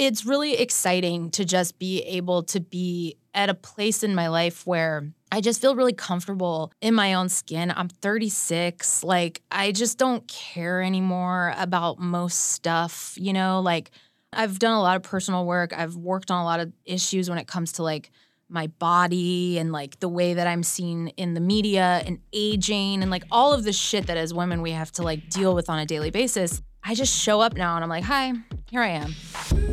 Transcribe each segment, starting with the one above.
it's really exciting to just be able to be at a place in my life where I just feel really comfortable in my own skin. I'm 36. Like, I just don't care anymore about most stuff, you know? Like, I've done a lot of personal work. I've worked on a lot of issues when it comes to like my body and like the way that I'm seen in the media and aging and like all of the shit that as women we have to like deal with on a daily basis. I just show up now and I'm like, hi, here I am.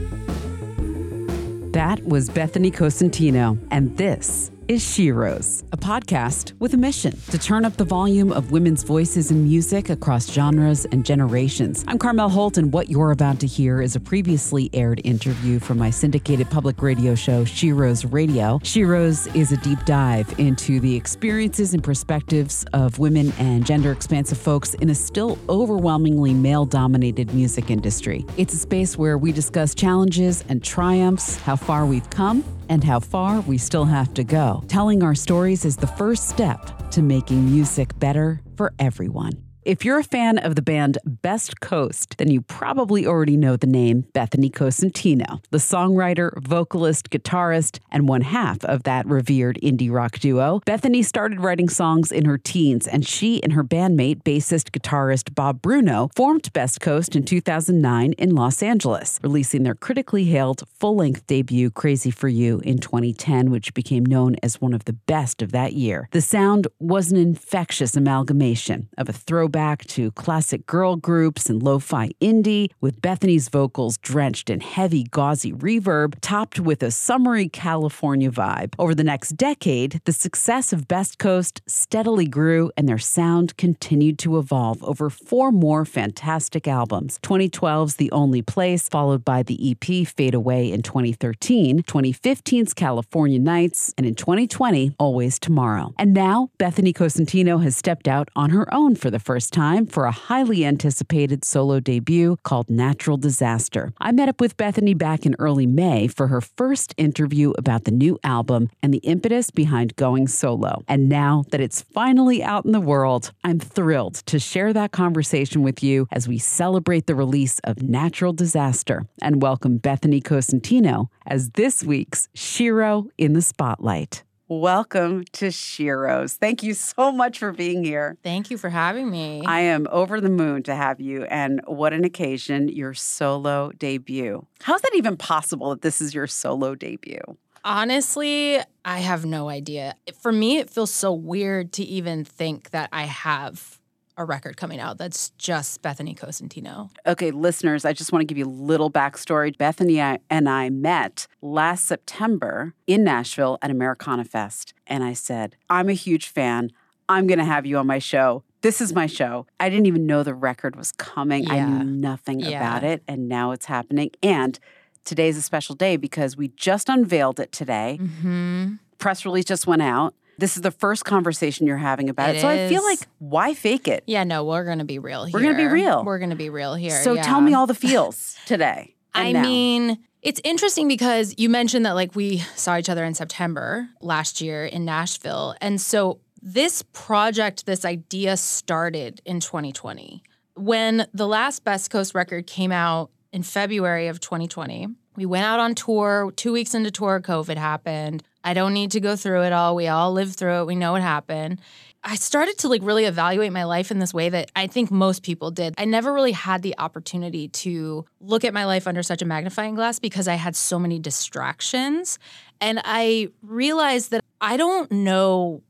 That was Bethany Cosentino, and this is Sheroes, a podcast with a mission to turn up the volume of women's voices in music across genres and generations. I'm Carmel Holt, and what you're about to hear is a previously aired interview from my syndicated public radio show, Sheroes Radio. Sheroes is a deep dive into the experiences and perspectives of women and gender expansive folks in a still overwhelmingly male dominated music industry. It's a space where we discuss challenges and triumphs, how far we've come, and how far we still have to go. Telling our stories is the first step to making music better for everyone. If you're a fan of the band Best Coast, then you probably already know the name Bethany Cosentino, the songwriter, vocalist, guitarist, and one half of that revered indie rock duo. Bethany started writing songs in her teens, and she and her bandmate, bassist guitarist Bob Bruno, formed Best Coast in 2009 in Los Angeles, releasing their critically hailed full length debut, Crazy for You, in 2010, which became known as one of the best of that year. The sound was an infectious amalgamation of a throwback back to classic girl groups and lo fi indie, with Bethany's vocals drenched in heavy, gauzy reverb, topped with a summery California vibe. Over the next decade, the success of Best Coast steadily grew and their sound continued to evolve over four more fantastic albums 2012's The Only Place, followed by the EP Fade Away in 2013, 2015's California Nights, and in 2020, Always Tomorrow. And now, Bethany Cosentino has stepped out on her own for the first time for a highly anticipated solo debut called Natural Disaster. I met up with Bethany back in early May for her first interview about the new album and the impetus behind going solo. And now that it's finally out in the world, I'm thrilled to share that conversation with you as we celebrate the release of Natural Disaster and welcome Bethany Cosentino as this week's Shero in the Spotlight. Welcome to Sheroes. Thank you so much for being here. Thank you for having me. I am over the moon to have you, and what an occasion, your solo debut. How's that even possible that this is your solo debut? Honestly, I have no idea. For me, it feels so weird to even think that I have a record coming out that's just Bethany Cosentino. Okay, listeners, I just want to give you a little backstory. Bethany and I met last September in Nashville at Americana Fest. And I said, I'm a huge fan. I'm going to have you on my show. This is my show. I didn't even know the record was coming. Yeah. I knew nothing yeah. about it. And now it's happening. And today's a special day because we just unveiled it today. Mm-hmm. Press release just went out. This is the first conversation you're having about it. it. So I feel like why fake it? Yeah, no, we're going to be real here. We're going to be real. We're going to be real here. So yeah. tell me all the feels today. I now. mean, it's interesting because you mentioned that like we saw each other in September last year in Nashville. And so this project, this idea started in 2020. When the last Best Coast record came out in February of 2020, we went out on tour. Two weeks into tour, COVID happened. I don't need to go through it all. We all lived through it. We know what happened. I started to like really evaluate my life in this way that I think most people did. I never really had the opportunity to look at my life under such a magnifying glass because I had so many distractions. And I realized that I don't know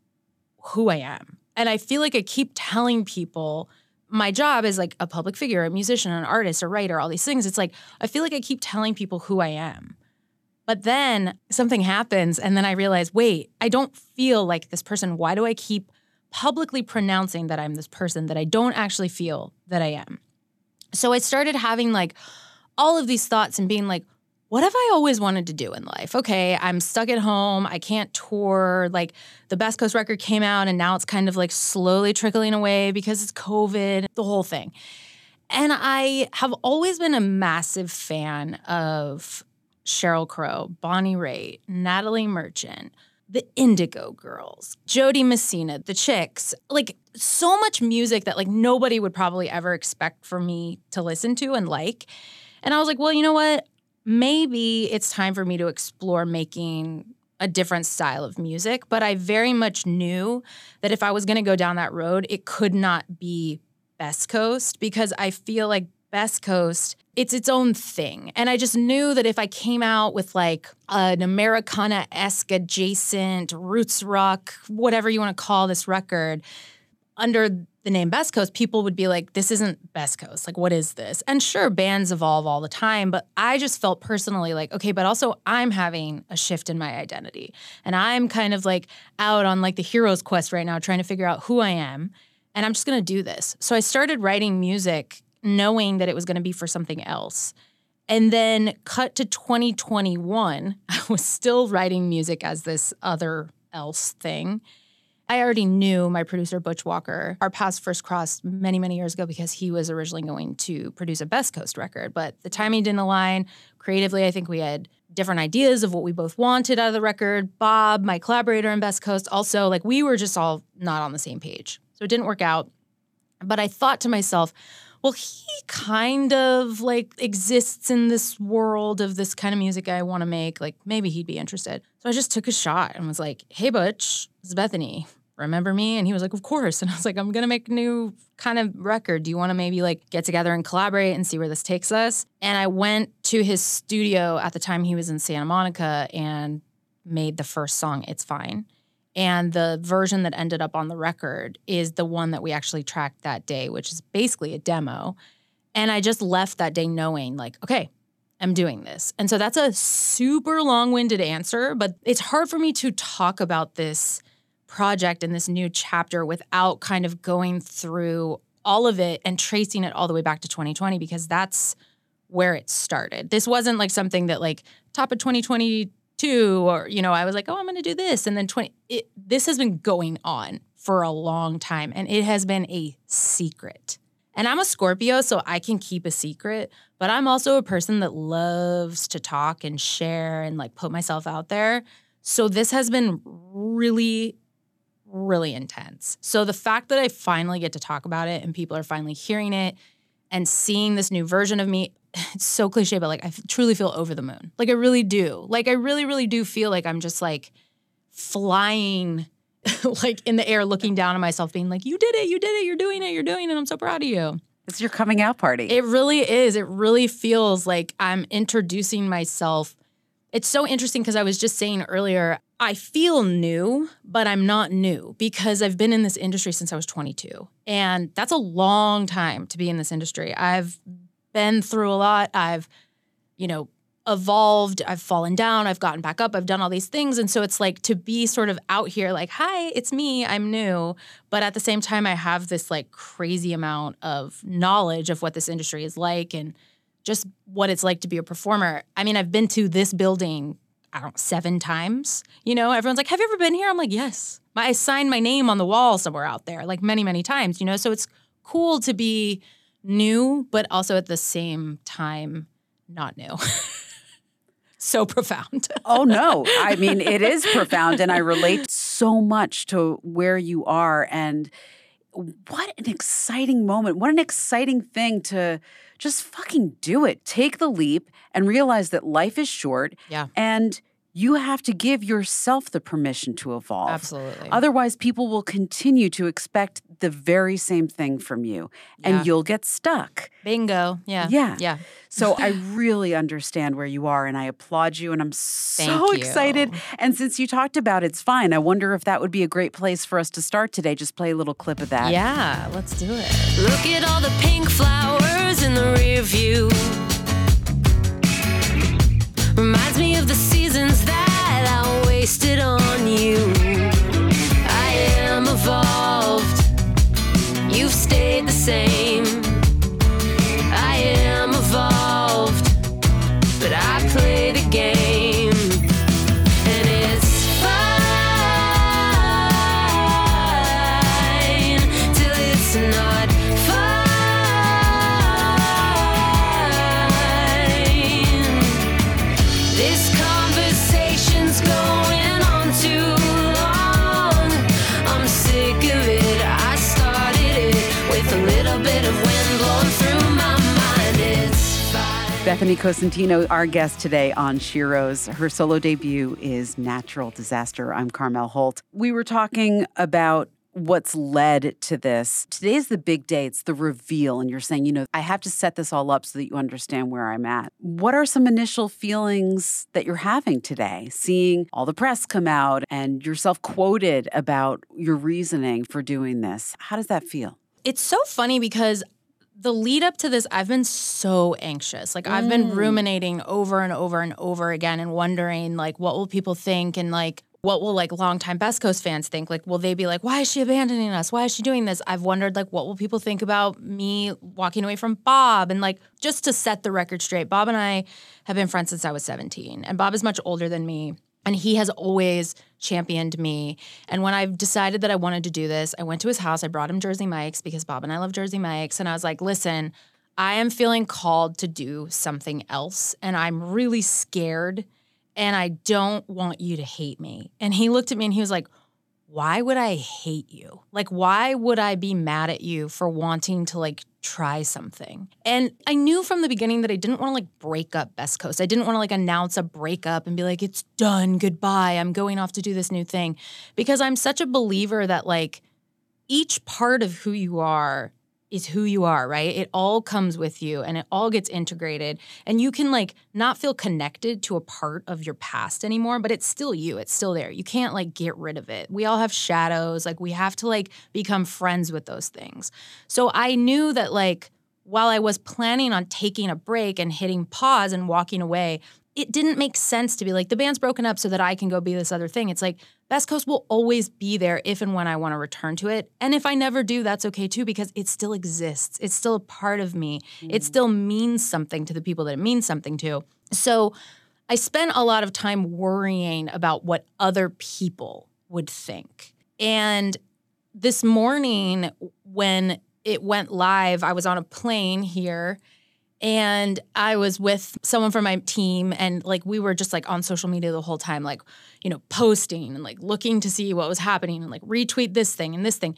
who I am. And I feel like I keep telling people my job is like a public figure, a musician, an artist, a writer, all these things. It's like I feel like I keep telling people who I am. But then something happens, and then I realize, wait, I don't feel like this person. Why do I keep publicly pronouncing that I'm this person that I don't actually feel that I am? So I started having like all of these thoughts and being like, what have I always wanted to do in life? Okay, I'm stuck at home. I can't tour. Like the Best Coast record came out and now it's kind of like slowly trickling away because it's COVID, the whole thing. And I have always been a massive fan of Sheryl Crow, Bonnie Raitt, Natalie Merchant, the Indigo Girls, Jo Dee Messina, the Chicks, like so much music that like nobody would probably ever expect for me to listen to and like. And I was like, well, you know what? maybe it's time for me to explore making a different style of music. But I very much knew that if I was going to go down that road, it could not be Best Coast because I feel like Best Coast, it's its own thing. And I just knew that if I came out with like an Americana esque adjacent roots rock, whatever you want to call this record, under the name Best Coast, people would be like, this isn't Best Coast. Like, what is this? And sure, bands evolve all the time, but I just felt personally like, okay, but also I'm having a shift in my identity. And I'm kind of like out on like the hero's quest right now, trying to figure out who I am. And I'm just gonna do this. So I started writing music knowing that it was gonna be for something else. And then cut to 2021, I was still writing music as this other else thing. I already knew my producer, Butch Walker. Our paths first crossed many, many years ago because he was originally going to produce a Best Coast record. But the timing didn't align. Creatively, I think we had different ideas of what we both wanted out of the record. Bob, my collaborator in Best Coast, also, like we were just all not on the same page. So it didn't work out. But I thought to myself, well, he kind of like exists in this world of this kind of music I want to make. Like maybe he'd be interested. So I just took a shot and was like, hey, Butch, it's Bethany remember me? And he was like, of course. And I was like, I'm going to make a new kind of record. Do you want to maybe like get together and collaborate and see where this takes us? And I went to his studio at the time he was in Santa Monica and made the first song, It's Fine. And the version that ended up on the record is the one that we actually tracked that day, which is basically a demo. And I just left that day knowing, like, okay, I'm doing this. And so that's a super long winded answer, but it's hard for me to talk about this project and this new chapter without kind of going through all of it and tracing it all the way back to 2020 because that's where it started. This wasn't like something that like top of 2022 or you know I was like, "Oh, I'm going to do this." And then 20 it, this has been going on for a long time and it has been a secret. And I'm a Scorpio, so I can keep a secret, but I'm also a person that loves to talk and share and like put myself out there. So this has been really really intense. So the fact that I finally get to talk about it and people are finally hearing it and seeing this new version of me, it's so cliche, but like I truly feel over the moon. Like I really do. Like I really, really do feel like I'm just like flying like in the air, looking down on myself, being like, you did it, you did it, you're doing it, you're doing it. I'm so proud of you. It's your coming out party. It really is. It really feels like I'm introducing myself. It's so interesting because I was just saying earlier, I feel new, but I'm not new because I've been in this industry since I was 22. And that's a long time to be in this industry. I've been through a lot. I've, you know, evolved, I've fallen down, I've gotten back up, I've done all these things. And so it's like to be sort of out here, like, hi, it's me, I'm new. But at the same time, I have this like crazy amount of knowledge of what this industry is like and just what it's like to be a performer. I mean, I've been to this building I don't know, seven times. You know, everyone's like, Have you ever been here? I'm like, Yes. I signed my name on the wall somewhere out there, like many, many times, you know? So it's cool to be new, but also at the same time, not new. so profound. oh, no. I mean, it is profound. And I relate so much to where you are. And what an exciting moment. What an exciting thing to just fucking do it. Take the leap and realize that life is short. Yeah. And you have to give yourself the permission to evolve. Absolutely. Otherwise, people will continue to expect the very same thing from you and Yeah. you'll get stuck. Bingo. Yeah. Yeah. Yeah. So I really understand where you are and I applaud you and I'm so Thank you. excited. And since you talked about it's fine, I wonder if that would be a great place for us to start today. Just play a little clip of that. Yeah. Let's do it. Look at all the pink flowers in the rear view. Reminds me of the seasons that I wasted on you. I am evolved. You've stayed the same. Bethany Cosentino, our guest today on Sheroes. Her solo debut is Natural Disaster. I'm Carmel Holt. We were talking about what's led to this. Today is the big day, it's the reveal. And you're saying, you know, I have to set this all up so that you understand where I'm at. What are some initial feelings that you're having today, seeing all the press come out and yourself quoted about your reasoning for doing this? How does that feel? It's so funny because the lead up to this, I've been so anxious. Like I've been mm. ruminating over and over and over again and wondering like what will people think and like what will like longtime Best Coast fans think? Like, will they be like, why is she abandoning us? Why is she doing this? I've wondered like what will people think about me walking away from Bob? And like just to set the record straight, Bob and I have been friends since I was 17. And Bob is much older than me. And he has always championed me. And when I've decided that I wanted to do this, I went to his house. I brought him Jersey Mike's because Bob and I love Jersey Mike's. And I was like, listen, I am feeling called to do something else. And I'm really scared. And I don't want you to hate me. And he looked at me and he was like, why would I hate you? Like, why would I be mad at you for wanting to like try something? And I knew from the beginning that I didn't want to like break up Best Coast. I didn't want to like announce a breakup and be like, it's done, goodbye, I'm going off to do this new thing. Because I'm such a believer that like each part of who you are is who you are, right? It all comes with you and it all gets integrated. And you can like not feel connected to a part of your past anymore, but it's still you. It's still there. You can't like get rid of it. We all have shadows. Like we have to like become friends with those things. So I knew that like while I was planning on taking a break and hitting pause and walking away, it didn't make sense to be like the band's broken up so that I can go be this other thing. It's like Best Coast will always be there if and when I want to return to it. And if I never do, that's okay too because it still exists. It's still a part of me. Mm. It still means something to the people that it means something to. So I spent a lot of time worrying about what other people would think. And this morning when it went live, I was on a plane here and I was with someone from my team and like we were just like on social media the whole time like you know posting and like looking to see what was happening and like retweet this thing and this thing.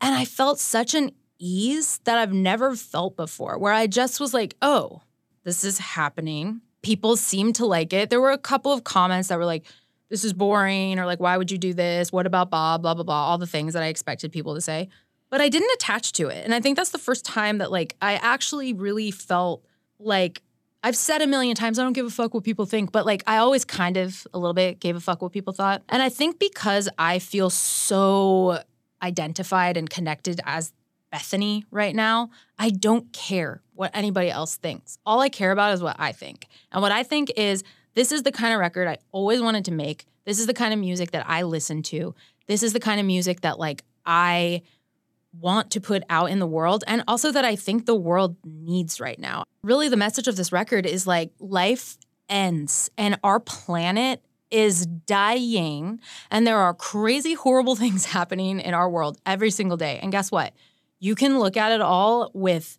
And I felt such an ease that I've never felt before where I just was like oh this is happening. People seem to like it. There were a couple of comments that were like this is boring or like why would you do this? What about Bob blah blah blah all the things that I expected people to say but I didn't attach to it. And I think that's the first time that like I actually really felt like I've said a million times I don't give a fuck what people think, but like I always kind of a little bit gave a fuck what people thought. And I think because I feel so identified and connected as Bethany right now, I don't care what anybody else thinks. All I care about is what I think. And what I think is this is the kind of record I always wanted to make. This is the kind of music that I listen to. This is the kind of music that like I want to put out in the world and also that I think the world needs right now. Really, the message of this record is like life ends and our planet is dying and there are crazy, horrible things happening in our world every single day. And guess what? You can look at it all with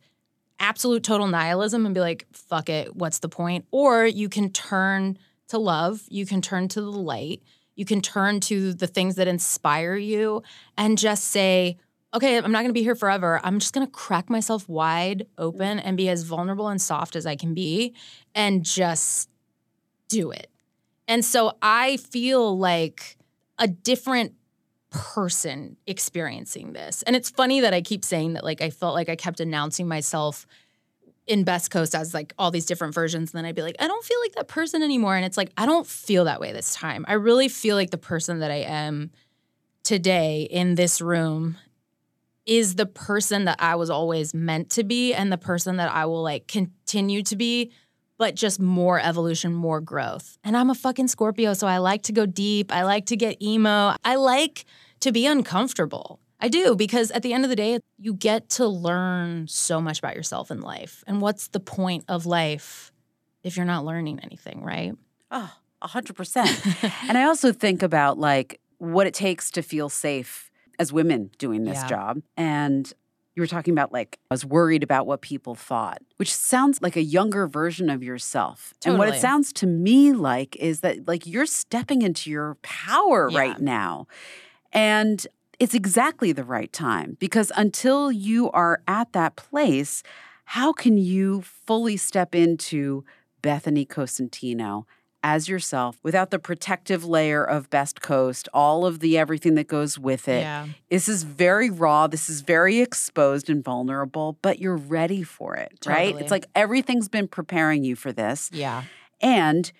absolute total nihilism and be like, fuck it, what's the point? Or you can turn to love, you can turn to the light, you can turn to the things that inspire you and just say, okay, I'm not going to be here forever. I'm just going to crack myself wide open mm. and be as vulnerable and soft as I can be and just do it. And so I feel like a different person experiencing this. And it's funny that I keep saying that like I felt like I kept announcing myself in Best Coast as like all these different versions. And then I'd be like, I don't feel like that person anymore. And it's like, I don't feel that way this time. I really feel like the person that I am today in this room is the person that I was always meant to be and the person that I will like continue to be, but just more evolution, more growth. And I'm a fucking Scorpio, so I like to go deep. I like to get emo. I like to be uncomfortable. I do because at the end of the day, you get to learn so much about yourself in life. And what's the point of life if you're not learning anything, right? Ah, oh, 100%. and I also think about like what it takes to feel safe as women doing this yeah. job. And you were talking about like I was worried about what people thought, which sounds like a younger version of yourself. Totally. And what it sounds to me like is that like you're stepping into your power yeah. right now. And it's exactly the right time because until you are at that place, How can you fully step into Bethany Cosentino as yourself without the protective layer of Best Coast, all of the everything that goes with it? Yeah. This is very raw. This is very exposed and vulnerable, but you're ready for it, right? It's like everything's been preparing you for this, Yeah. and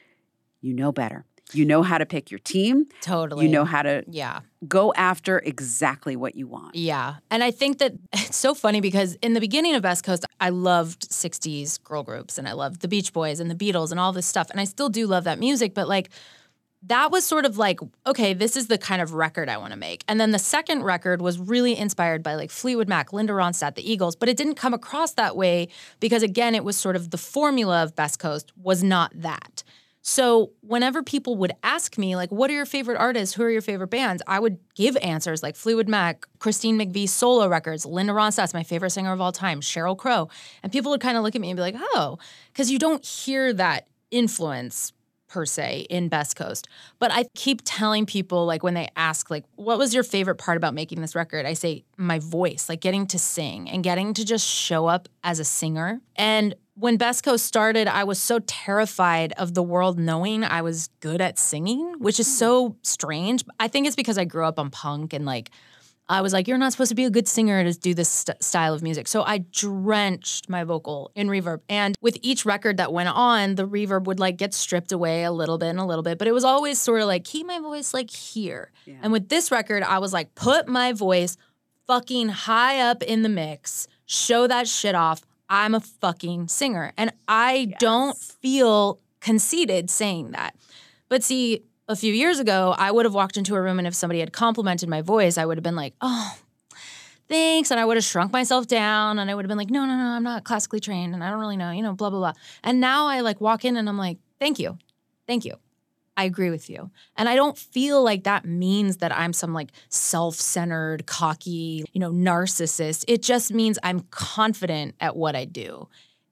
you know better. You know how to pick your team. Totally. You know how to Yeah. go after exactly what you want. Yeah. And I think that it's so funny because in the beginning of Best Coast, I loved 60s girl groups and I loved the Beach Boys and the Beatles and all this stuff. And I still do love that music, but like, that was sort of like, okay, this is the kind of record I want to make. And then the second record was really inspired by like Fleetwood Mac, Linda Ronstadt, the Eagles, but it didn't come across that way because again, it was sort of the formula of Best Coast was not that. So whenever people would ask me, like, what are your favorite artists? Who are your favorite bands? I would give answers like Fleetwood Mac, Christine McVie solo records, Linda Ronstadt's my favorite singer of all time, Sheryl Crow. And people would kind of look at me and be like, oh, because you don't hear that influence per se in Best Coast. But I keep telling people like when they ask like what was your favorite part about making this record? I say my voice, like getting to sing and getting to just show up as a singer. And when Best Coast started, I was so terrified of the world knowing I was good at singing, which is hmm. so strange. I think it's because I grew up on punk and like I was like, you're not supposed to be a good singer to do this st- style of music. So I drenched my vocal in reverb. And with each record that went on, the reverb would like get stripped away a little bit and a little bit, but it was always sort of like, keep my voice like here. And with this record, I was like, put my voice fucking high up in the mix, show that shit off. I'm a fucking singer. And I don't feel conceited saying that. But see, a few years ago, I would have walked into a room and if somebody had complimented my voice, I would have been like, oh, thanks. And I would have shrunk myself down and I would have been like, no, no, no, I'm not classically trained and I don't really know, you know, blah, blah, blah. And now I like walk in and I'm like, thank you. Thank you. I agree with you. And I don't feel like that means that I'm some like self centered, cocky, you know, narcissist. It just means I'm confident at what I do.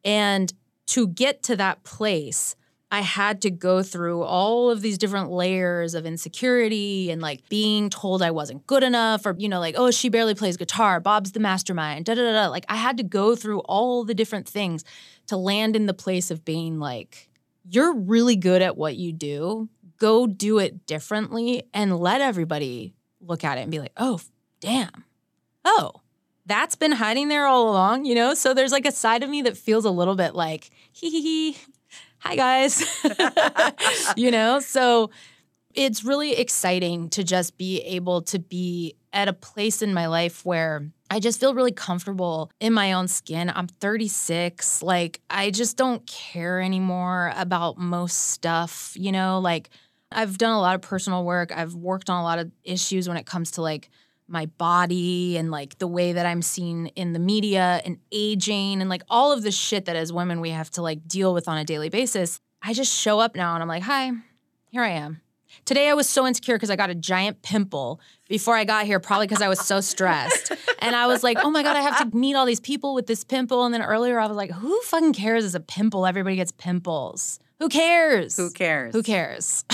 And to get to that place, I had to go through all of these different layers of insecurity and like being told I wasn't good enough or, you know, like, oh, she barely plays guitar. Bob's the mastermind, da da da. da. Like, I had to go through all the different things to land in the place of being like, you're really good at what you do. Go do it differently and let everybody look at it and be like, oh, damn. Oh, that's been hiding there all along, you know? So there's like a side of me that feels a little bit like, hee hee hee, hi guys. you know? So it's really exciting to just be able to be at a place in my life where I just feel really comfortable in my own skin. I'm 36. Like, I just don't care anymore about most stuff, you know? Like, I've done a lot of personal work. I've worked on a lot of issues when it comes to like my body and like the way that I'm seen in the media and aging and like all of the shit that as women we have to like deal with on a daily basis. I just show up now and I'm like, hi, here I am. Today I was so insecure because I got a giant pimple before I got here, probably because I was so stressed. and I was like, oh my God, I have to meet all these people with this pimple. And then earlier I was like, who fucking cares as a pimple? Everybody gets pimples. Who cares? Who cares? Who cares?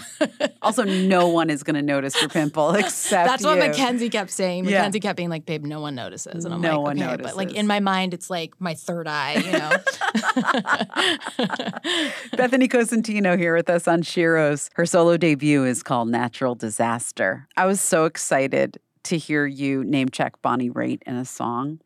Also, no one is going to notice your pimple except That's what you. Mackenzie kept saying. Yeah. Mackenzie kept being like, babe, no one notices. And I'm like, No like, one okay. But like in my mind, it's like my third eye, you know? Bethany Cosentino here with us on Sheroes. Her solo debut is called Natural Disaster. I was so excited to hear you name check Bonnie Raitt in a song.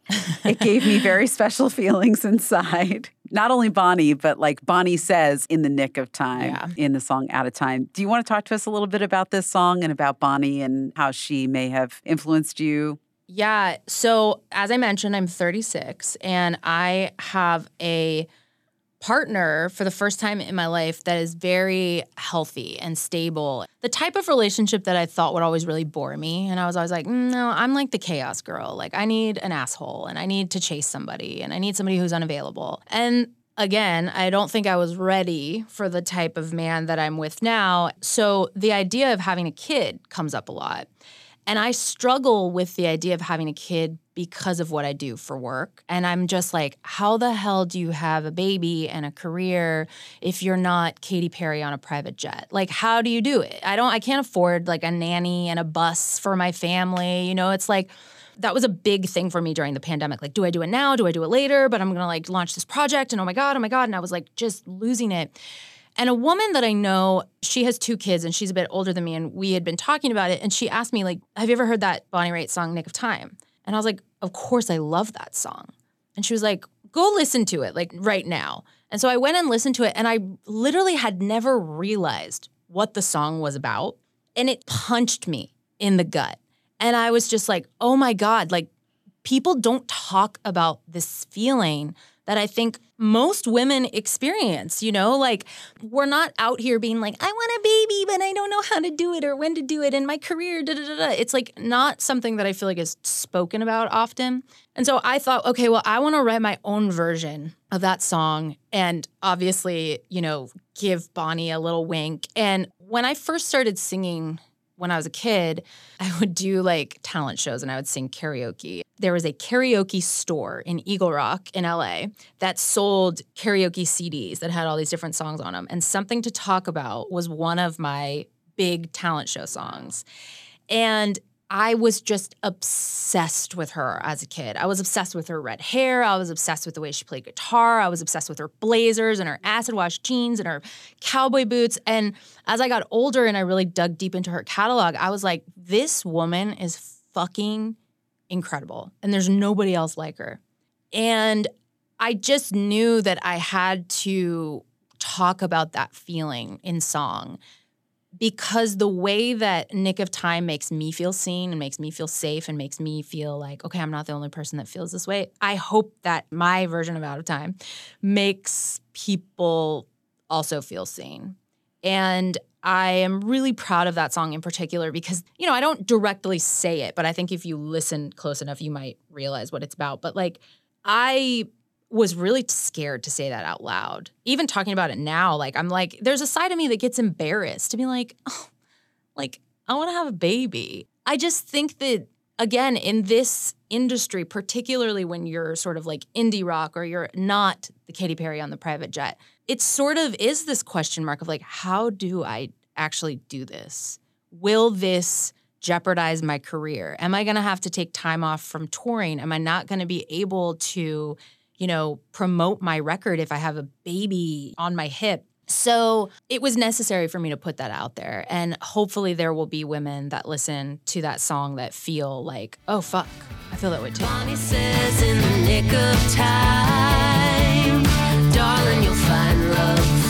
It gave me very special feelings inside. Not only Bonnie, but like Bonnie says in the nick of time Yeah. in the song Out of Time. Do you want to talk to us a little bit about this song and about Bonnie and how she may have influenced you? Yeah. So as I mentioned, I'm 36 and I have a partner for the first time in my life that is very healthy and stable. The type of relationship that I thought would always really bore me. And I was always like, "Mm, no, I'm like the chaos girl. Like, I need an asshole and I need to chase somebody and I need somebody who's unavailable. And again, I don't think I was ready for the type of man that I'm with now. So the idea of having a kid comes up a lot. And I struggle with the idea of having a kid because of what I do for work. And I'm just like, how the hell do you have a baby and a career if you're not Katy Perry on a private jet? Like, how do you do it? I don't, I can't afford like a nanny and a bus for my family. You know, it's like, that was a big thing for me during the pandemic. Like, do I do it now? Do I do it later? But I'm gonna like launch this project and oh my God, oh my God. And I was like just losing it. And a woman that I know, she has two kids and she's a bit older than me. And we had been talking about it. And she asked me, like, have you ever heard that Bonnie Raitt song, Nick of Time? And I was like, of course I love that song. And she was like, go listen to it, like right now. And so I went and listened to it. And I literally had never realized what the song was about. And it punched me in the gut. And I was just like, oh my God, like people don't talk about this feeling that I think most women experience, you know? Like, we're not out here being like, I want a baby, but I don't know how to do it or when to do it in my career. Da, da, da, da. It's like not something that I feel like is spoken about often. And so I thought, okay, well, I want to write my own version of that song and obviously, you know, give Bonnie a little wink. And when I first started singing when I was a kid, I would do like talent shows and I would sing karaoke. There was a karaoke store in Eagle Rock in LA that sold karaoke CDs that had all these different songs on them. And Something to Talk About was one of my big talent show songs. And I was just obsessed with her as a kid. I was obsessed with her red hair. I was obsessed with the way she played guitar. I was obsessed with her blazers and her acid wash jeans and her cowboy boots. And as I got older and I really dug deep into her catalog, I was like, this woman is fucking incredible. And there's nobody else like her. And I just knew that I had to talk about that feeling in song because the way that Nick of Time makes me feel seen and makes me feel safe and makes me feel like, okay, I'm not the only person that feels this way. I hope that my version of Out of Time makes people also feel seen. And I am really proud of that song in particular because, you know, I don't directly say it, but I think if you listen close enough, you might realize what it's about. But like, I was really scared to say that out loud. Even talking about it now, like I'm like, there's a side of me that gets embarrassed to be like, oh, like I want to have a baby. I just think that again in this industry, particularly when you're sort of like indie rock or you're not the Katy Perry on the private jet, it sort of is this question mark of like, how do I actually do this? Will this jeopardize my career? Am I going to have to take time off from touring? Am I not going to be able to you know, promote my record if I have a baby on my hip. So it was necessary for me to put that out there. And hopefully there will be women that listen to that song that feel like, oh, fuck, I feel that way too. Bonnie says in the nick of time, darling, you'll find love.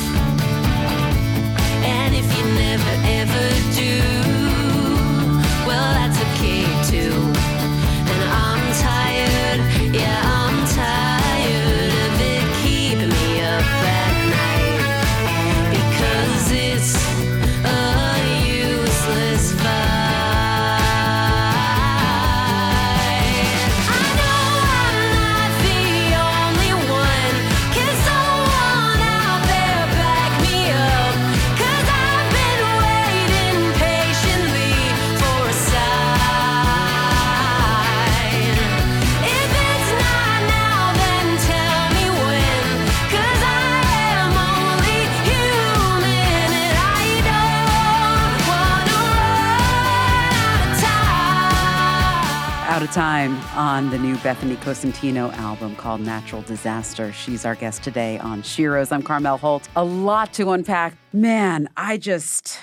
On the new Bethany Cosentino album called Natural Disaster. She's our guest today on Sheroes. I'm Carmel Holt. A lot to unpack. Man, I just.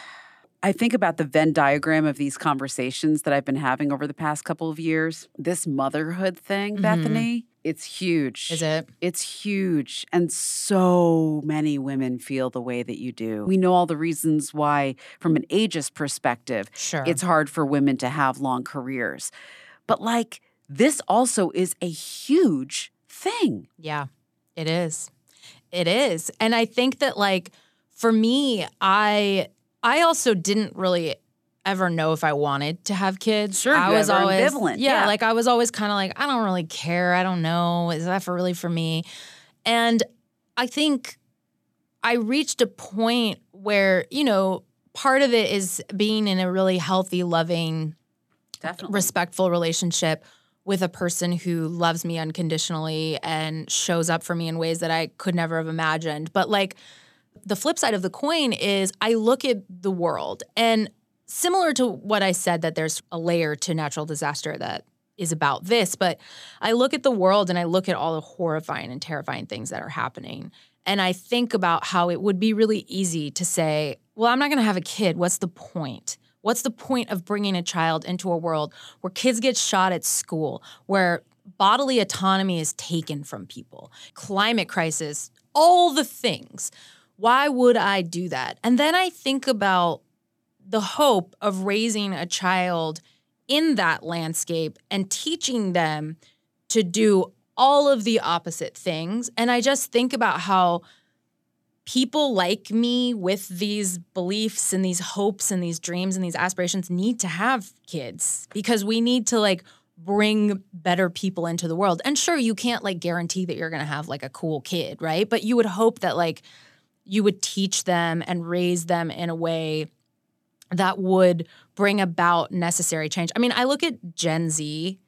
I think about the Venn diagram of these conversations that I've been having over the past couple of years. This motherhood thing, mm-hmm. Bethany, it's huge. Is it? It's huge. And so many women feel the way that you do. We know all the reasons why, from an ageist perspective, Sure. it's hard for women to have long careers. But like, this also is a huge thing. Yeah, it is. It is. And I think that like for me, I I also didn't really ever know if I wanted to have kids. Sure, I was always ambivalent, Yeah, yeah. like I was always kind of like I don't really care. I don't know. Is that for really for me? And I think I reached a point where, you know, part of it is being in a really healthy, loving Definitely. respectful relationship with a person who loves me unconditionally and shows up for me in ways that I could never have imagined. But like the flip side of the coin is I look at the world and similar to what I said that there's a layer to natural disaster that is about this, but I look at the world and I look at all the horrifying and terrifying things that are happening. And I think about how it would be really easy to say, well, I'm not going to have a kid. What's the point? What's the point of bringing a child into a world where kids get shot at school, where bodily autonomy is taken from people, climate crisis, all the things? Why would I do that? And then I think about the hope of raising a child in that landscape and teaching them to do all of the opposite things. And I just think about how people like me with these beliefs and these hopes and these dreams and these aspirations need to have kids because we need to like bring better people into the world. And sure, you can't like guarantee that you're going to have like a cool kid, right? But you would hope that like you would teach them and raise them in a way that would bring about necessary change. I mean, I look at Gen Z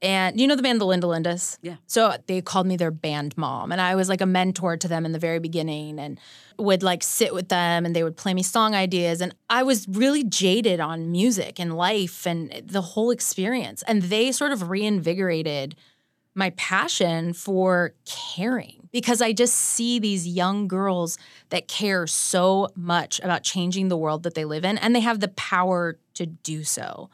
and you know the band the Linda Lindas? Yeah. So they called me their band mom. And I was like a mentor to them in the very beginning and would like sit with them and they would play me song ideas. And I was really jaded on music and life and the whole experience. And they sort of reinvigorated my passion for caring because I just see these young girls that care so much about changing the world that they live in and they have the power to do so.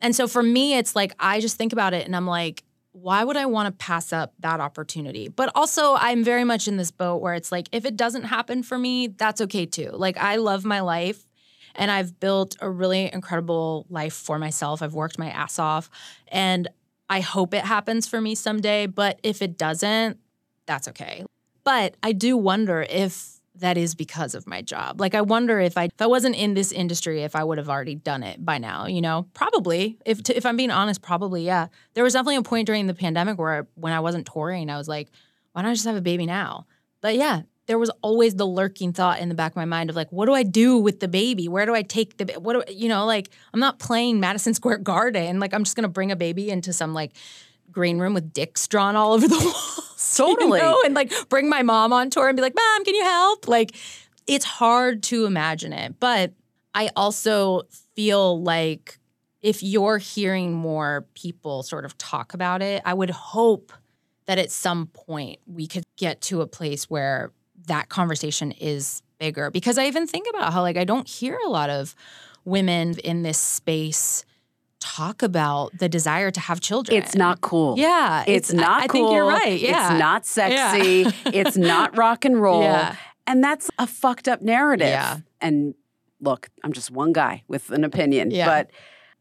And so for me, it's like I just think about it and I'm like, why would I want to pass up that opportunity? But also, I'm very much in this boat where it's like, if it doesn't happen for me, that's okay too. Like, I love my life and I've built a really incredible life for myself. I've worked my ass off and I hope it happens for me someday. But if it doesn't, that's okay. But I do wonder if that is because of my job. Like I wonder if I if I wasn't in this industry if I would have already done it by now, you know? Probably. If to, if I'm being honest, probably yeah. There was definitely a point during the pandemic where when I wasn't touring, I was like, why don't I just have a baby now? But yeah, there was always the lurking thought in the back of my mind of like, what do I do with the baby? Where do I take the what do you know, like I'm not playing Madison Square Garden. Like I'm just going to bring a baby into some like green room with dicks drawn all over the walls. Totally. You know? And like bring my mom on tour and be like, Mom, can you help? Like it's hard to imagine it. But I also feel like if you're hearing more people sort of talk about it, I would hope that at some point we could get to a place where that conversation is bigger. Because I even think about how like I don't hear a lot of women in this space talk about the desire to have children. It's not cool. Yeah, It's, not I, cool. I think you're right. Yeah, It's not sexy. it's not rock and roll. Yeah. And that's a fucked up narrative. Yeah. And look, I'm just one guy with an opinion. Yeah. But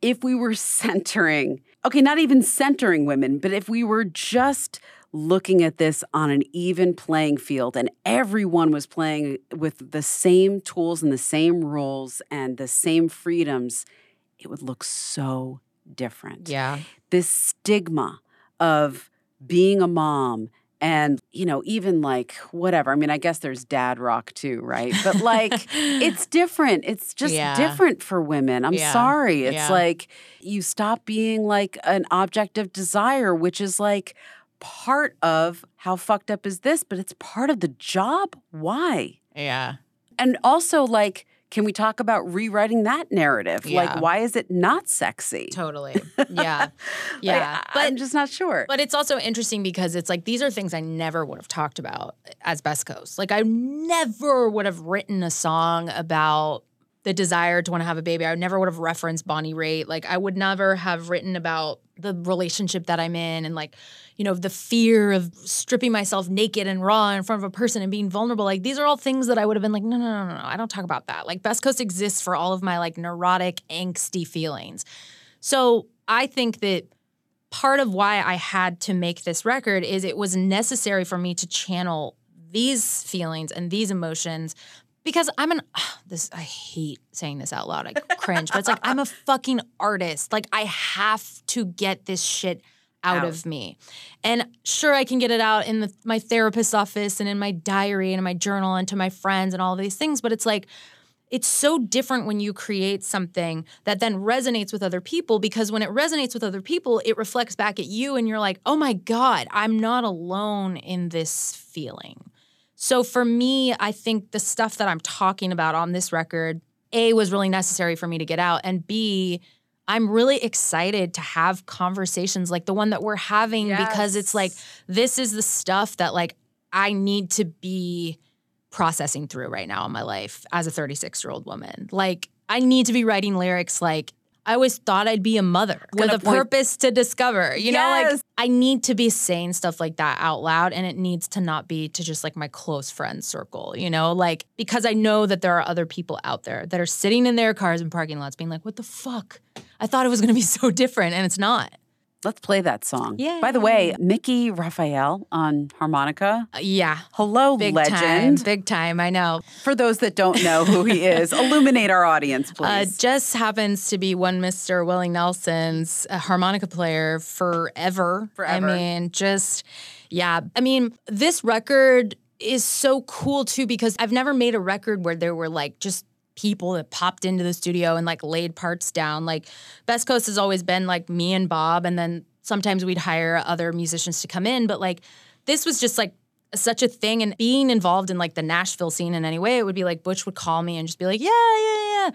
if we were centering, okay, not even centering women, but if we were just looking at this on an even playing field and everyone was playing with the same tools and the same rules and the same freedoms, it would look so different. Yeah, this stigma of being a mom and you know even like whatever. I mean i guess there's dad rock too right? But like it's different. It's just Yeah. different for women. I'm Yeah. sorry. It's Yeah. like you stop being like an object of desire which is like part of how fucked up is this but it's part of the job. Why? Yeah, and also like can we talk about rewriting that narrative Yeah. like why is it not sexy totally. Yeah, yeah. Like, but I'm just not sure. But it's also interesting because it's like these are things I never would have talked about as Best Coast. Like I never would have written a song about the desire to want to have a baby. I never would have referenced Bonnie Raitt. Like I would never have written about the relationship that I'm in and like, you know, the fear of stripping myself naked and raw in front of a person and being vulnerable. Like these are all things that I would have been like, no, no, no, no, no. I don't talk about that. Like Best Coast exists for all of my like neurotic, angsty feelings. So I think that part of why I had to make this record is it was necessary for me to channel these feelings and these emotions because I'm an this I hate saying this out loud. I cringe, but it's like I'm a fucking artist. Like I have to get this shit out, Out. of me. And sure I can get it out in the, my therapist's office and in my diary and in my journal and to my friends and all of these things, but it's like it's so different when you create something that then resonates with other people because when it resonates with other people, it reflects back at you and you're like, oh my God, I'm not alone in this feeling. So for me, I think the stuff that I'm talking about on this record, A, was really necessary for me to get out, and B, I'm really excited to have conversations like the one that we're having because it's like this is the stuff that like I need to be processing through right now in my life as a 36 year old woman. Like I need to be writing lyrics like I always thought I'd be a mother with a purpose to discover. You know, like I need to be saying stuff like that out loud and it needs to not be to just like my close friend circle, you know, like because I know that there are other people out there that are sitting in their cars and parking lots being like, what the fuck? I thought it was gonna be so different and it's not. Let's play that song. Yeah. By the way, Mickey Raphael on harmonica. Uh, yeah. Hello, Big legend. time. Big time. I know. For those that don't know who he is, illuminate our audience, Uh, please. Jess happens to be one Mr. Willie Nelson's uh, harmonica player forever. Forever. I mean, just, yeah. I mean, this record is so cool too because I've never made a record where there were like just people that popped into the studio and like laid parts down. Like, Best Coast has always been like me and Bob, and then sometimes we'd hire other musicians to come in, but like, this was just like such a thing and being involved in like the Nashville scene in any way, it would be like Butch would call me and just be like, yeah, yeah, yeah.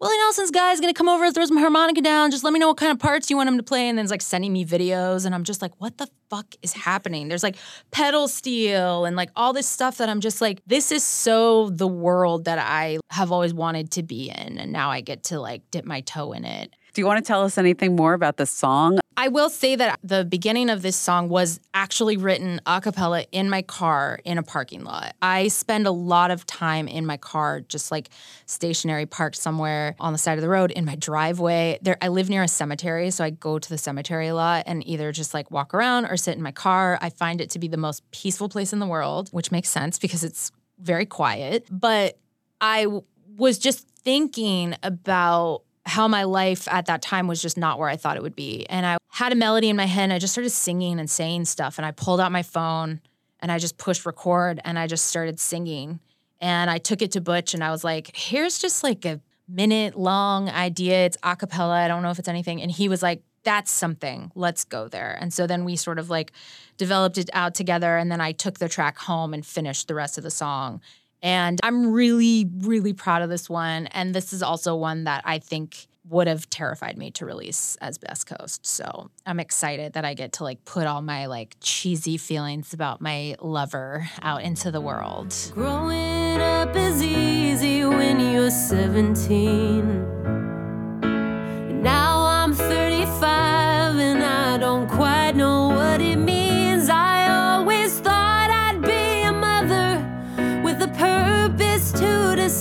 Willie Nelson's guy's gonna come over, and throw some harmonica down. Just let me know what kind of parts you want him to play. And then it's like sending me videos. And I'm just like, what the fuck is happening? There's like pedal steel and like all this stuff that I'm just like, this is so the world that I have always wanted to be in. And now I get to like dip my toe in it. Do you want to tell us anything more about the song? I will say that the beginning of this song was actually written a cappella in my car in a parking lot. I spend a lot of time in my car, just like stationary, parked somewhere on the side of the road in my driveway. There, I live near a cemetery, so I go to the cemetery a lot and either just like walk around or sit in my car. I find it to be the most peaceful place in the world, which makes sense because it's very quiet. But I w- was just thinking about how my life at that time was just not where I thought it would be. And I had a melody in my head and I just started singing and saying stuff. And I pulled out my phone and I just pushed record and I just started singing. And I took it to Butch and I was like, here's just like a minute long idea. It's a cappella. I don't know if it's anything. And he was like, that's something. Let's go there. And so then we sort of like developed it out together. And then I took the track home and finished the rest of the song. And I'm really, really proud of this one. And this is also one that I think would have terrified me to release as Best Coast. So I'm excited that I get to like put all my like cheesy feelings about my lover out into the world. Growing up is easy when you're 17.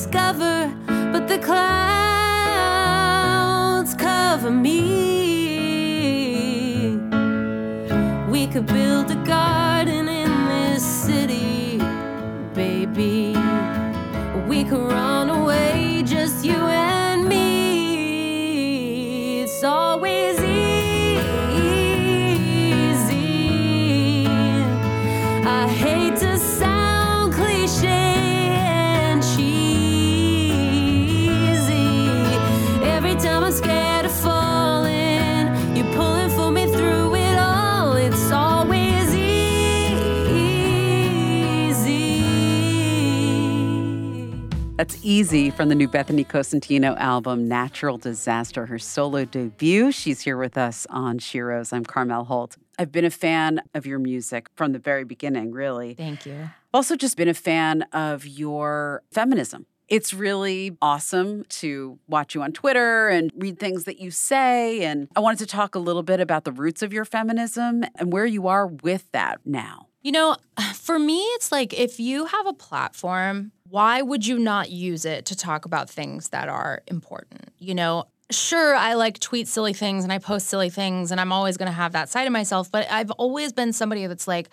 Discover, but the clouds Easy from the new Bethany Cosentino album, Natural Disaster, her solo debut. She's here with us on Sheroes. I'm Carmel Holt. I've been a fan of your music from the very beginning, really. Thank you. Also, just been a fan of your feminism. It's really awesome to watch you on Twitter and read things that you say. And I wanted to talk a little bit about the roots of your feminism and where you are with that now. You know, for me, it's like if you have a platform, why would you not use it to talk about things that are important? You know, sure, I like tweet silly things and I post silly things, and I'm always going to have that side of myself, but I've always been somebody that's like,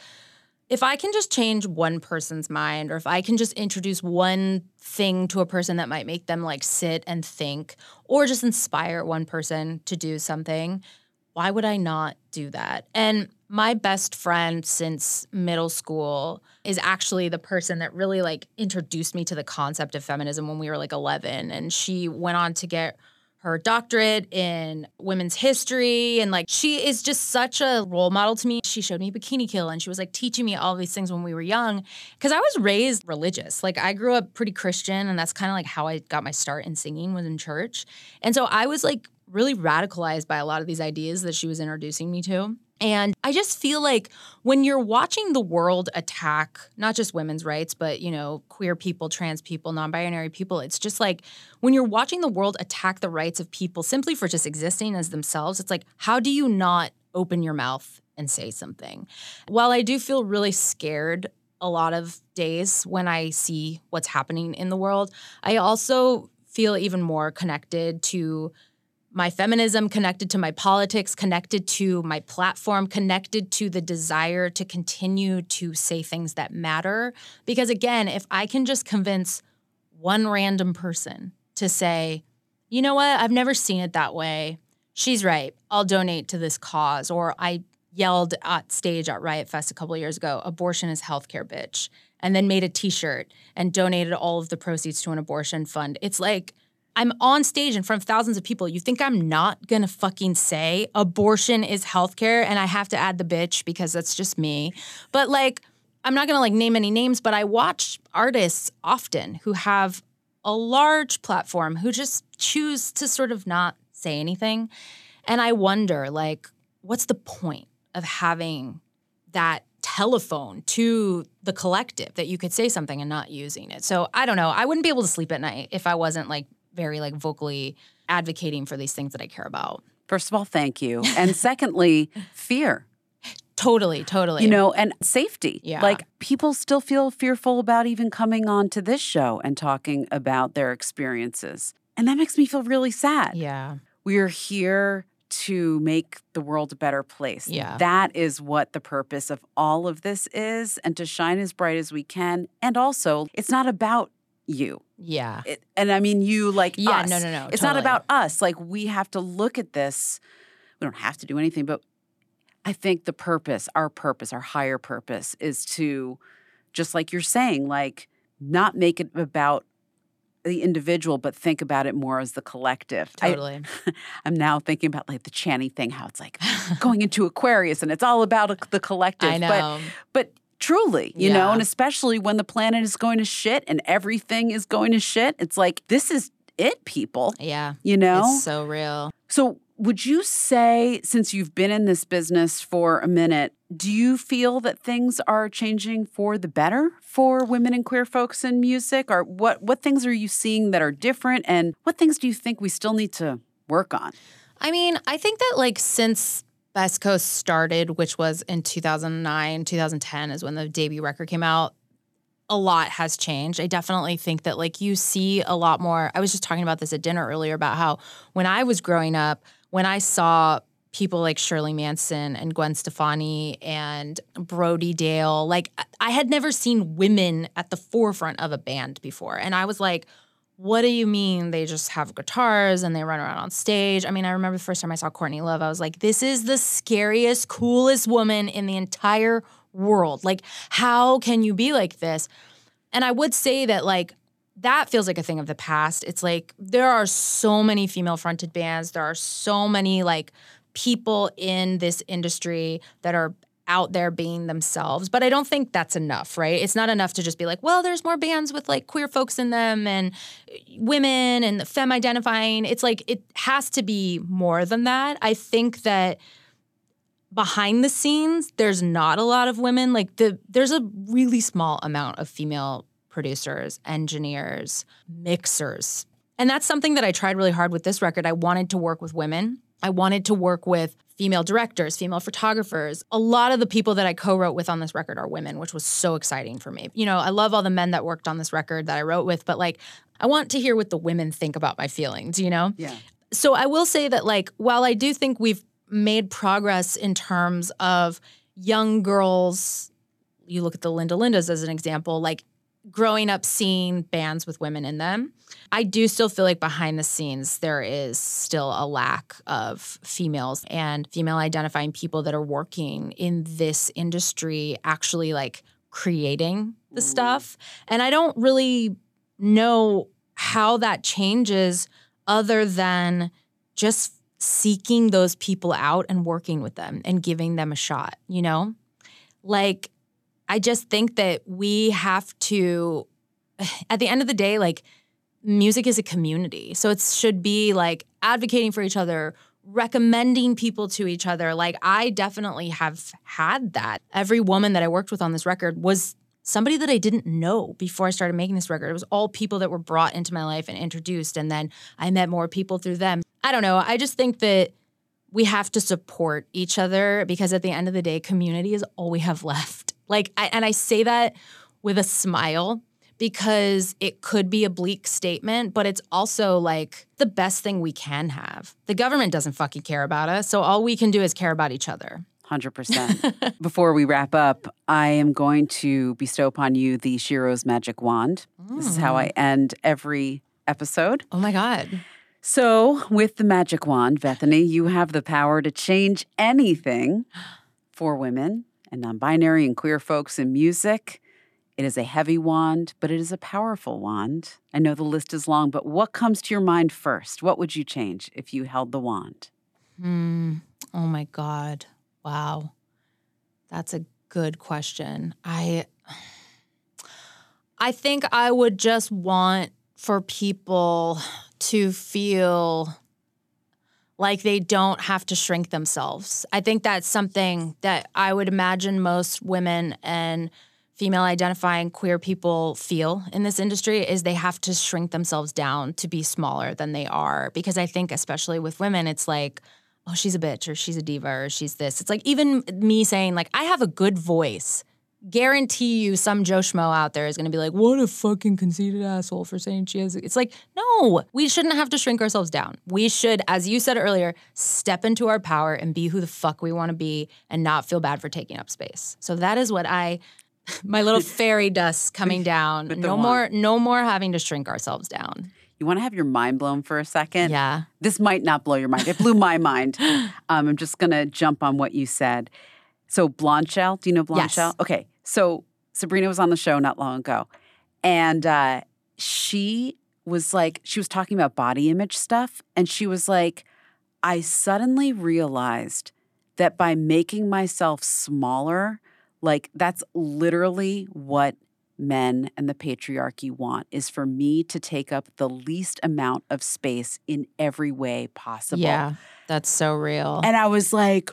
if I can just change one person's mind, or if I can just introduce one thing to a person that might make them like sit and think, or just inspire one person to do something, why would I not do that? And my best friend since middle school is actually the person that really like introduced me to the concept of feminism when we were like 11 and she went on to get her doctorate in women's history and like she is just such a role model to me. She showed me Bikini Kill and she was like teaching me all these things when we were young cuz I was raised religious. Like I grew up pretty Christian and that's kind of like how I got my start in singing was in church. And so I was like really radicalized by a lot of these ideas that she was introducing me to. And I just feel like when you're watching the world attack not just women's rights, but you know, queer people, trans people, non-binary people, it's just like when you're watching the world attack the rights of people simply for just existing as themselves, it's like how do you not open your mouth and say something? While I do feel really scared a lot of days when I see what's happening in the world, I also feel even more connected to my feminism, connected to my politics, connected to my platform, connected to the desire to continue to say things that matter. Because again, if I can just convince one random person to say, you know what, I've never seen it that way. She's right. I'll donate to this cause. Or I yelled at stage at Riot Fest a couple years ago, abortion is healthcare, bitch. And then made a t-shirt and donated all of the proceeds to an abortion fund. It's like I'm on stage in front of thousands of people. You think I'm not gonna fucking say abortion is healthcare and I have to add the bitch because that's just me. But like, I'm not gonna like name any names, but I watch artists often who have a large platform who just choose to sort of not say anything. And I wonder, like, what's the point of having that telephone to the collective that you could say something and not using it? So I don't know. I wouldn't be able to sleep at night if I wasn't like very like vocally advocating for these things that I care about. First of all, thank you. And secondly, fear. Totally, totally. You know, and safety. Yeah. Like people still feel fearful about even coming on to this show and talking about their experiences. And that makes me feel really sad. Yeah. We're here to make the world a better place. Yeah. That is what the purpose of all of this is and to shine as bright as we can. And also, it's not about you. Yeah. It, and I mean you like Yeah, us. no, no, no, It's not about us. Like we have to look at this. We don't have to do anything, but I think the purpose, our purpose, our higher purpose is to just like you're saying, like not make it about the individual, but think about it more as the collective. Totally. I'm now thinking about like the Chani thing, how it's like going into Aquarius and it's all about the collective. I But know. but truly, you know, and especially when the planet is going to shit and everything is going to shit, it's like this is it, people. yeah. You know? It's so real. so would you say, since you've been in this business for a minute, do you feel that things are changing for the better for women and queer folks in music? Or what what things are you seeing that are different? And what things do you think we still need to work on? I mean, I think that like since Best Coast started, which was in 2009, 2010 is when the debut record came out, a lot has changed. I definitely think that like you see a lot more. I was just talking about this at dinner earlier about how when I was growing up, when I saw people like Shirley Manson and Gwen Stefani and Brody Dalle, like I- I had never seen women at the forefront of a band before. And I was like, what do you mean they just have guitars and they run around on stage? I mean, I remember the first time I saw Courtney Love, I was like, this is the scariest, coolest woman in the entire world. Like, how can you be like this? And I would say that, like, that feels like a thing of the past. It's like there are so many female fronted bands, there are so many, like, people in this industry that are out there being themselves. But I don't think that's enough, right? It's not enough to just be like, well, there's more bands with like queer folks in them and uh, women and femme identifying. It's like it has to be more than that. I think that behind the scenes, there's not a lot of women. Like the there's a really small amount of female producers, engineers, mixers. And that's something that I tried really hard with this record. I wanted to work with women. I wanted to work with female directors, female photographers. A lot of the people that I co-wrote with on this record are women, which was so exciting for me. You know, I love all the men that worked on this record that I wrote with, but like I want to hear what the women think about my feelings, you know? Yeah. so I will say that like while I do think we've made progress in terms of young girls, you look at the Linda Lindas as an example, like growing up seeing bands with women in them. I do still feel like behind the scenes there is still a lack of females and female identifying people that are working in this industry actually like creating the mm. stuff. And I don't really know how that changes other than just seeking those people out and working with them and giving them a shot, you know? Like, I just think that we have to, at the end of the day, like, music is a community. So it should be like advocating for each other, recommending people to each other. Like I definitely have had that. Every woman that I worked with on this record was somebody that I didn't know before I started making this record. It was all people that were brought into my life and introduced and then I met more people through them. I don't know. I just think that we have to support each other because at the end of the day community is all we have left. Like I, and I say that with a smile because it could be a bleak statement, but it's also like the best thing we can have. The government doesn't fucking care about us, so all we can do is care about each other. 100%. Before we wrap up, I am going to bestow upon you the Sheroes magic wand. This is how I mm. end every episode. Oh my god. So, with the magic wand, Bethany, you have the power to change anything for women and non binary and queer folks in music. It is a heavy wand, but it is a powerful wand. I know the list is long, but what comes to your mind first? What would you change if you held the wand? Hmm. Oh my god. Wow. That's a good question. I I think I would just want for people to feel like they don't have to shrink themselves. I think that's something that I would imagine most women and female identifying queer people feel in this industry is they have to shrink themselves down to be smaller than they are because I think especially with women it's like oh she's a bitch or she's a diva or she's this. It's like even me saying like I have a good voice guarantee you some Joe Schmo out there is going to be like, what a fucking conceited asshole for saying she has. It's like, no, we shouldn't have to shrink ourselves down. We should, as you said earlier, step into our power and be who the fuck we want to be and not feel bad for taking up space. So that is what I, my little fairy dust coming down. No wand. more, no more having to shrink ourselves down. You want to have your mind blown for a second? Yeah. This might not blow your mind. It blew my mind. Um, I'm just going to jump on what you said. So, Blanchel, do you know Yes. Blanchel? Okay. So, Sabrina was on the show not long ago, and uh, she was like, she was talking about body image stuff, and she was like, I suddenly realized that by making myself smaller, like that's literally what men and the patriarchy want is for me to take up the least amount of space in every way possible. Yeah. That's so real. And I was like,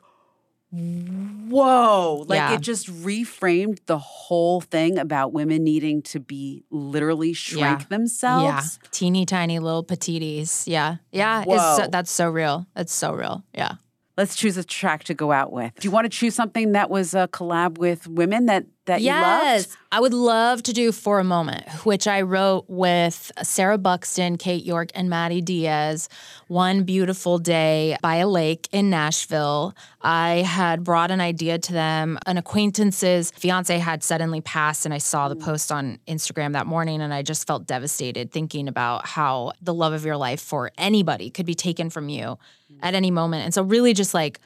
whoa. Like Yeah. it just reframed the whole thing about women needing to be literally shrink Yeah. themselves. yeah. Teeny tiny little petites. Yeah. Yeah. It's so, that's so real. It's so real. Yeah. Let's choose a track to go out with. Do you want to choose something that was a collab with women that that you loved? I would love to do For a Moment, which I wrote with Sarah Buxton, Kate York, and Madi Diaz one beautiful day by a lake in Nashville. I had brought an idea to them. An acquaintance's fiance had suddenly passed, and I saw the mm. post on Instagram that morning, and I just felt devastated thinking about how the love of your life for anybody could be taken from you mm. at any moment. And so, really, just like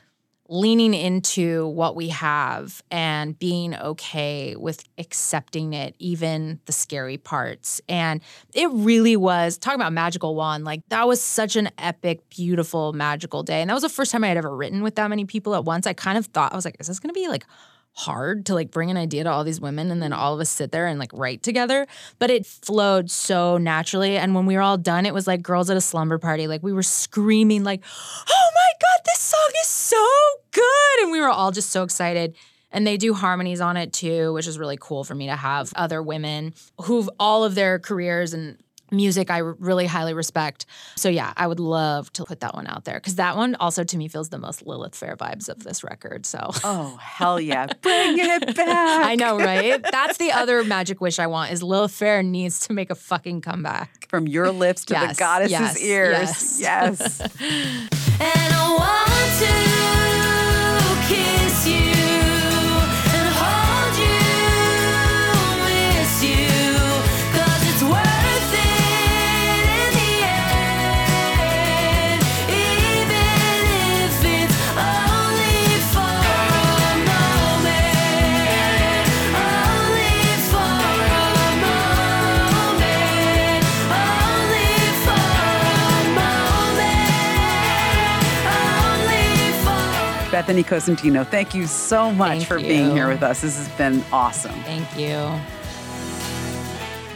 leaning into what we have and being okay with accepting it, even the scary parts. And it really was talking about magical wand. Like that was such an epic, beautiful, magical day. And that was the first time I had ever written with that many people at once. I kind of thought I was like, is this to be like hard to like bring an idea to all these women and then mm-hmm. all of us sit there and like write together but it flowed so naturally. And when we were all done it was like girls at a slumber party. Like we were screaming like oh my god this song is so good! And we were all just so excited. And they do harmonies on it too which is really cool for me to have other women who've all of their careers and music I really highly respect. So yeah, I would love to put that one out there because that one also to me feels the most Lilith Fair vibes of this record. So Oh, hell yeah. Bring it back. I know, right? That's the other magic wish I want is Lilith Fair needs to make a fucking comeback. From your lips to the Yes, goddess's yes, ears. yes. yes. And I want to Bethany Cosentino, thank you so much Thank for being here with us. This has been awesome. Thank you.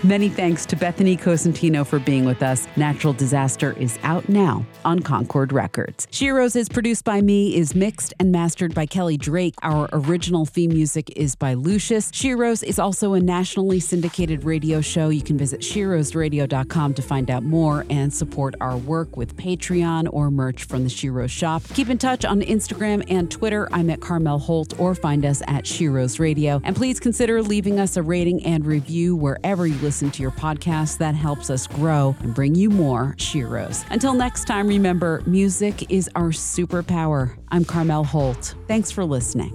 Many thanks to Bethany Cosentino for being with us. Natural Disaster is out now on Concord Records. Sheroes is produced by me, is mixed and mastered by Kelly Drake. Our original theme music is by Lucius. Sheroes is also a nationally syndicated radio show. You can visit sheroesradio.com to find out more and support our work with Patreon or merch from the Sheroes shop. Keep in touch on Instagram and Twitter. I'm at Carmel Holt or find us at Sheroes Radio. And please consider leaving us a rating and review wherever you listen to your podcast. That helps us grow and bring you more Sheroes. Until next time, remember music is our superpower. I'm Carmel Holt. Thanks for listening.